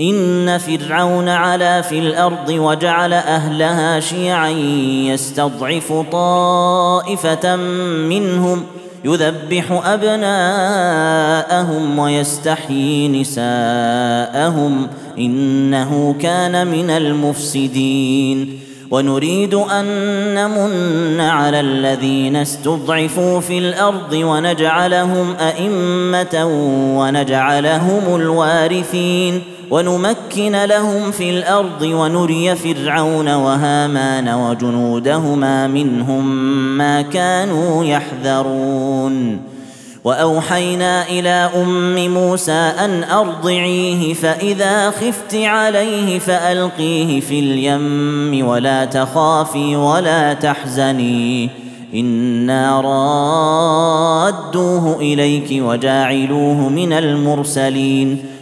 إن فرعون علا في الأرض وجعل أهلها شيعا يستضعف طائفة منهم يذبح أبناءهم ويستحيي نساءهم إنه كان من المفسدين. ونريد أن نمن على الذين استضعفوا في الأرض ونجعلهم أئمة ونجعلهم الوارثين. ونمكن لهم في الأرض ونري فرعون وهامان وجنودهما منهم ما كانوا يحذرون. وأوحينا إلى أم موسى أن أرضعيه فإذا خفت عليه فألقيه في اليم ولا تخافي ولا تحزني. إنا رادوه إليك وجاعلوه من المرسلين.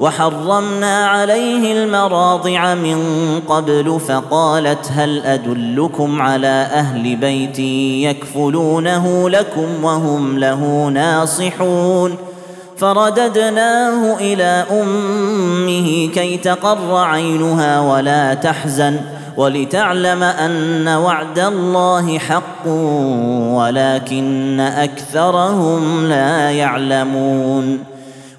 وحرمنا عليه المراضع من قبل فقالت هل أدلكم على أهل بيت يكفلونه لكم وهم له ناصحون؟ فرددناه إلى أمه كي تقر عينها ولا تحزن ولتعلم أن وعد الله حق ولكن أكثرهم لا يعلمون.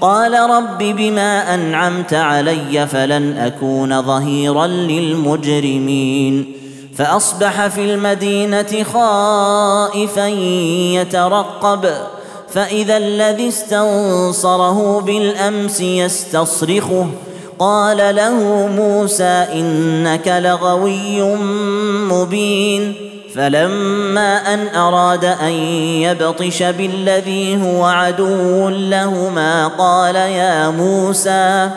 قال رب بما أنعمت علي فلن أكون ظهيرا للمجرمين. فأصبح في المدينة خائفا يترقب فإذا الذي استنصره بالأمس يستصرخه. قال له موسى إنك لغوي مبين. فلما أن أراد أن يبطش بالذي هو عدو لهما قال يا موسى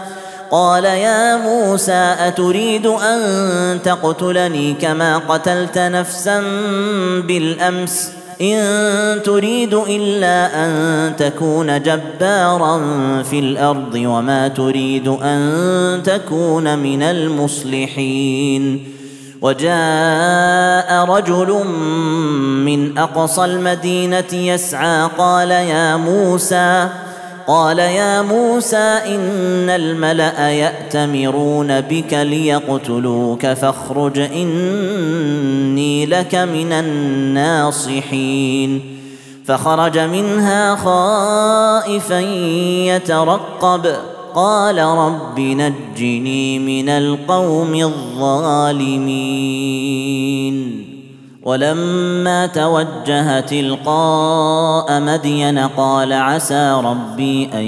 قال يا موسى أتريد أن تقتلني كما قتلت نفسا بالأمس؟ إن تريد إلا أن تكون جبارا في الأرض وما تريد أن تكون من المصلحين. وجاء رجل من أقصى المدينة يسعى قال يا موسى قال يا موسى إن الملأ يأتمرون بك ليقتلوك فاخرج إني لك من الناصحين. فخرج منها خائفا يترقب. قال رب نجني من القوم الظالمين. ولما توجه تلقاء مدين قال عسى ربي أن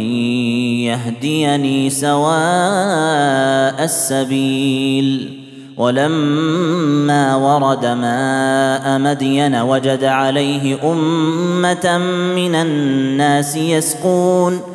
يهديني سواء السبيل. ولما ورد ماء مدين وجد عليه أمة من الناس يسقون.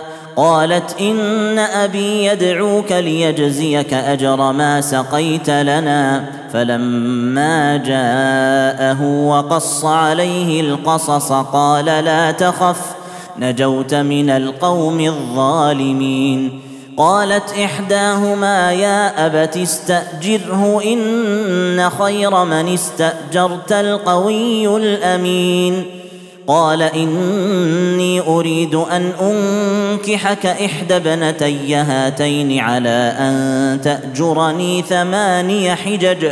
قالت إن أبي يدعوك ليجزيك أجر ما سقيت لنا. فلما جاءه وقص عليه القصص قال لا تخف نجوت من القوم الظالمين. قالت إحداهما يا أبت استأجره إن خير من استأجرت القوي الأمين. قال إني أريد أن أنكحك إحدى ابنتي هاتين على أن تأجرني ثماني حجج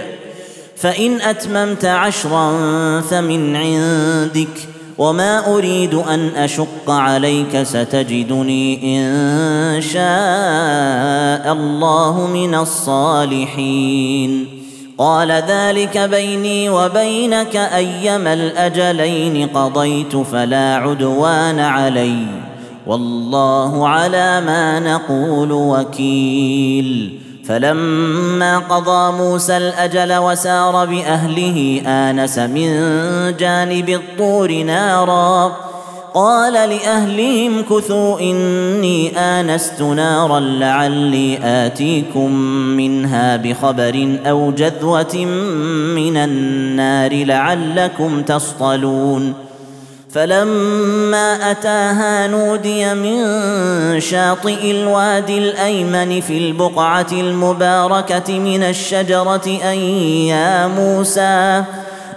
فإن أتممت عشرا فمن عندك وما أريد أن أشق عليك ستجدني إن شاء الله من الصالحين. قال ذلك بيني وبينك أيما الأجلين قضيت فلا عدوان علي. والله على ما نقول وكيل. فلما قضى موسى الأجل وسار بأهله آنس من جانب الطور نارا. قال لأهلهم كثوا إني آنست نارا لعلي آتيكم منها بخبر أو جذوة من النار لعلكم تصطلون. فلما أتاها نودي من شاطئ الوادي الأيمن في البقعة المباركة من الشجرة أن يا موسى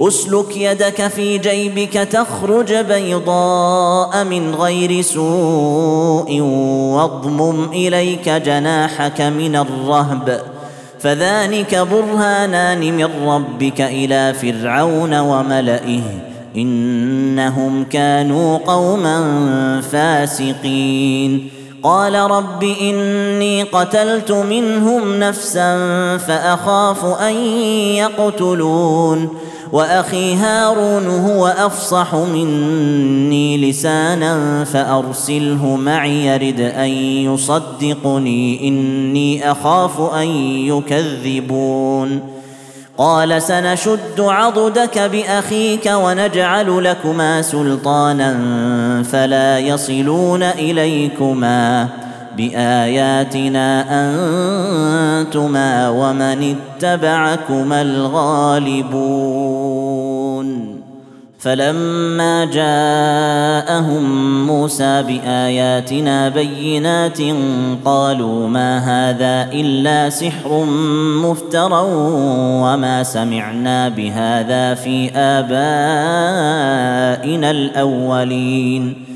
أسلك يدك في جيبك تخرج بيضاء من غير سوء واضمم إليك جناحك من الرهب. فذلك برهانان من ربك إلى فرعون وملئه. إنهم كانوا قوما فاسقين. قال رب إني قتلت منهم نفسا فأخاف أن يقتلون. وأخي هارون هو أفصح مني لسانا فأرسله معي يرد أن يصدقني إني أخاف أن يكذبون. قال سنشد عضدك بأخيك ونجعل لكما سلطانا فلا يصلون إليكما. بآياتنا أنتما ومن اتبعكما الغالبون. فلما جاءهم موسى بآياتنا بينات قالوا ما هذا إلا سحر مفترى وما سمعنا بهذا في آبائنا الأولين.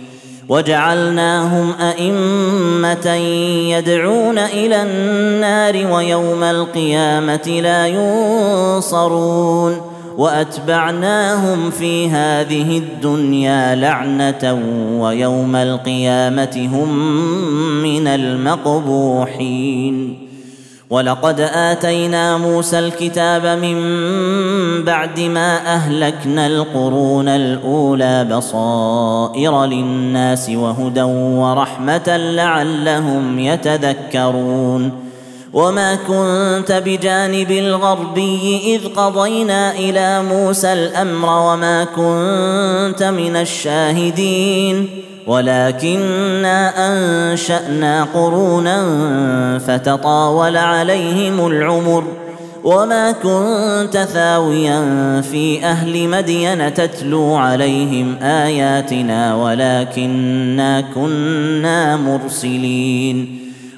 وجعلناهم أئمة يدعون إلى النار ويوم القيامة لا ينصرون وأتبعناهم في هذه الدنيا لعنة ويوم القيامة هم من المقبوحين ولقد آتينا موسى الكتاب من بعد ما أهلكنا القرون الأولى بصائر للناس وهدى ورحمة لعلهم يتذكرون. وما كنت بجانب الغربي إذ قضينا إلى موسى الأمر وما كنت من الشاهدين. ولكنا أنشأنا قرونا فتطاول عليهم العمر. وما كنت ثاويا في أهل مدين تتلو عليهم آياتنا ولكنا كنا مرسلين.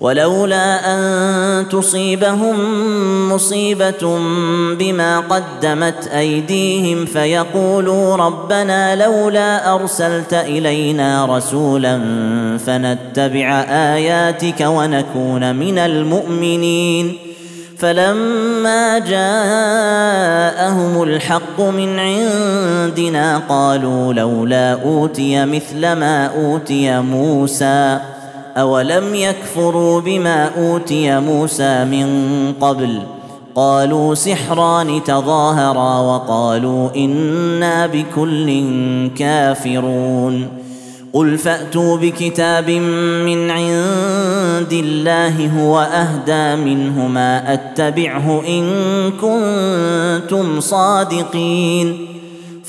ولولا أن تصيبهم مصيبة بما قدمت أيديهم فيقولوا ربنا لولا أرسلت إلينا رسولا فنتبع آياتك ونكون من المؤمنين. فلما جاءهم الحق من عندنا قالوا لولا أوتي مثل ما أوتي موسى. اولم يكفروا بما اوتي موسى من قبل قالوا سحران تظاهرا وقالوا أنا بكل كافرون قل فاتوا بكتاب من عند الله هو اهدى منهما اتبعه ان كنتم صادقين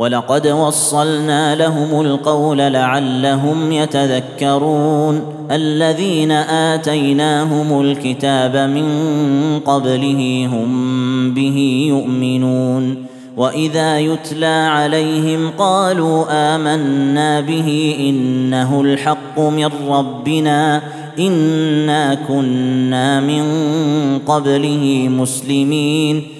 ولقد وصلنا لهم القول لعلهم يتذكرون الذين آتيناهم الكتاب من قبله هم به يؤمنون وإذا يتلى عليهم قالوا آمنا به إنه الحق من ربنا إنا كنا من قبله مسلمين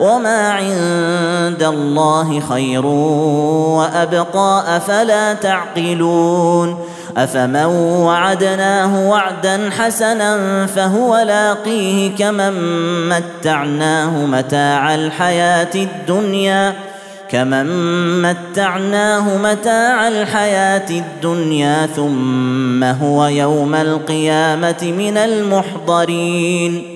وما عند الله خير وابقى افلا تعقلون افمن وعدناه وعدا حسنا فهو لاقيه كمن متعناه متاع الحياة الدنيا كمن متعناه متاع الحياة الدنيا ثم هو يوم القيامه من المحضرين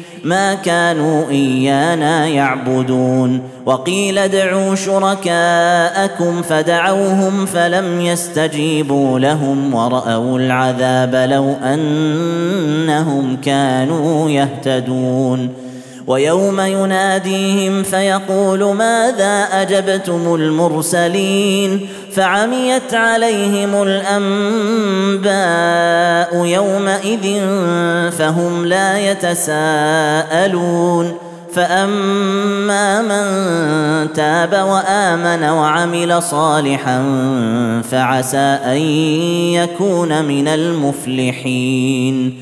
ما كانوا إيانا يعبدون. وقيل ادعوا شركاءكم فدعوهم فلم يستجيبوا لهم ورأوا العذاب لو أنهم كانوا يهتدون. ويوم يناديهم فيقول ماذا أجبتم المرسلين فعميت عليهم الأنباء يومئذ فهم لا يتساءلون فأما من تاب وآمن وعمل صالحا فعسى أن يكون من المفلحين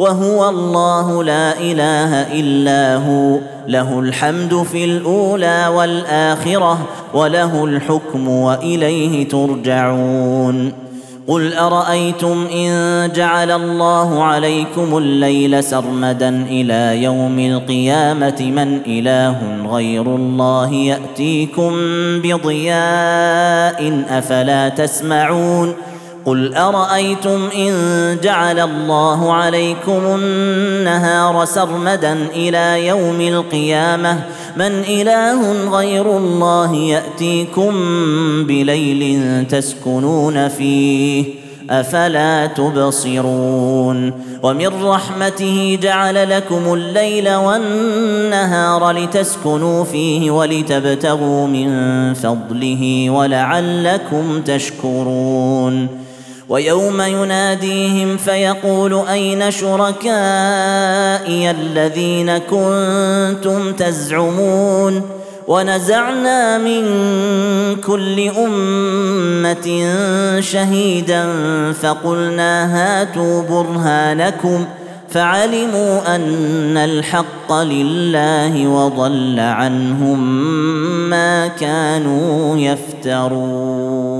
وهو الله لا إله إلا هو. له الحمد في الأولى والآخرة وله الحكم وإليه ترجعون. قل أرأيتم إن جعل الله عليكم الليل سرمدا إلى يوم القيامة من إله غير الله يأتيكم بضياء أفلا تسمعون؟ قل ارايتم ان جعل الله عليكم النهار سرمدا إلى يوم القيامه من اله غير الله ياتيكم بليل تسكنون فيه افلا تبصرون ومن رحمته جعل لكم الليل والنهار لتسكنوا فيه ولتبتغوا من فضله ولعلكم تشكرون ويوم يناديهم فيقول أين شركائي الذين كنتم تزعمون ونزعنا من كل أمة شهيدا فقلنا هاتوا برهانكم فعلموا أن الحق لله وضل عنهم ما كانوا يفترون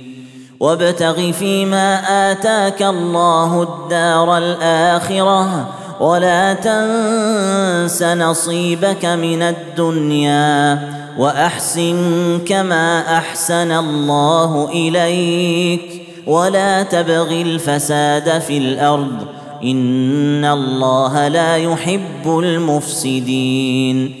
وابتغ فيما آتاك الله الدار الآخرة ولا تنس نصيبك من الدنيا وأحسن كما أحسن الله إليك ولا تبغ الفساد في الأرض إن الله لا يحب المفسدين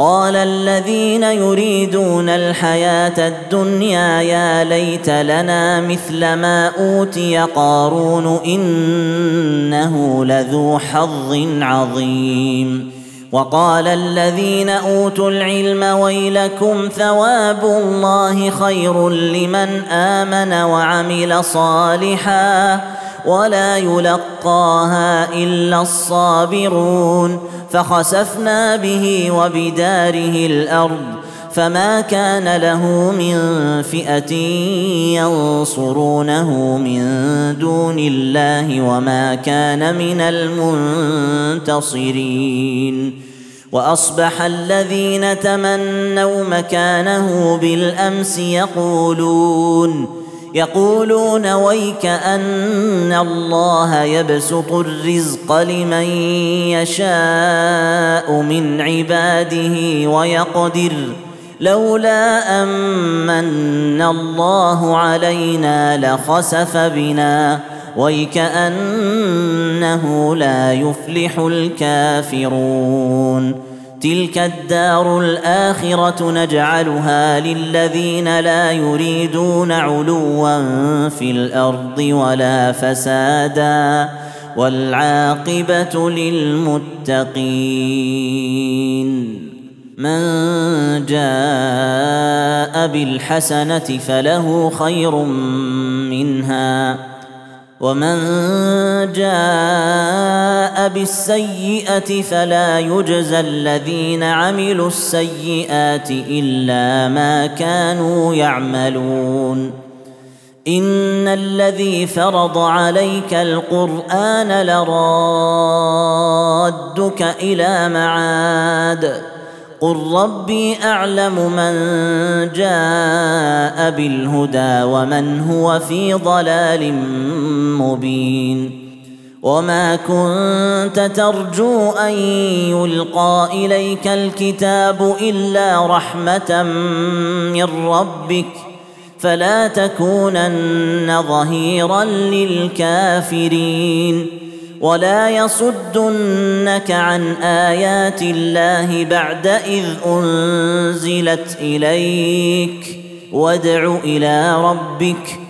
قال الذين يريدون الحياة الدنيا يا ليت لنا مثل ما أوتي قارون إنه لذو حظ عظيم. وقال الذين أوتوا العلم ويلكم ثواب الله خير لمن آمن وعمل صالحا. ولا يلقاها إلا الصابرون فخسفنا به وبداره الأرض فما كان له من فئة ينصرونه من دون الله وما كان من المنتصرين وأصبح الذين تمنوا مكانه بالأمس يقولون يقولون ويك أن الله يبسط الرزق لمن يشاء من عباده ويقدر. لولا أمن الله علينا لخسف بنا. ويكانه لا يفلح الكافرون. تلك الدار الاخره نجعلها للذين لا يريدون علوا في الأرض ولا فسادا والعاقبه للمتقين من جاء بالحسنه فله خير منها ومن جاء بالسيئة فلا يجزى الذين عملوا السيئات إلا ما كانوا يعملون. إن الذي فرض عليك القرآن لرادك إلى معاد. قل ربي أعلم من جاء بالهدى ومن هو في ضلال مبين. وما كنت ترجو ان يلقى اليك الكتاب الا رحمه من ربك فلا تكونن ظهيرا للكافرين ولا يصدنك عن ايات الله بعد اذ انزلت اليك وادع إلى ربك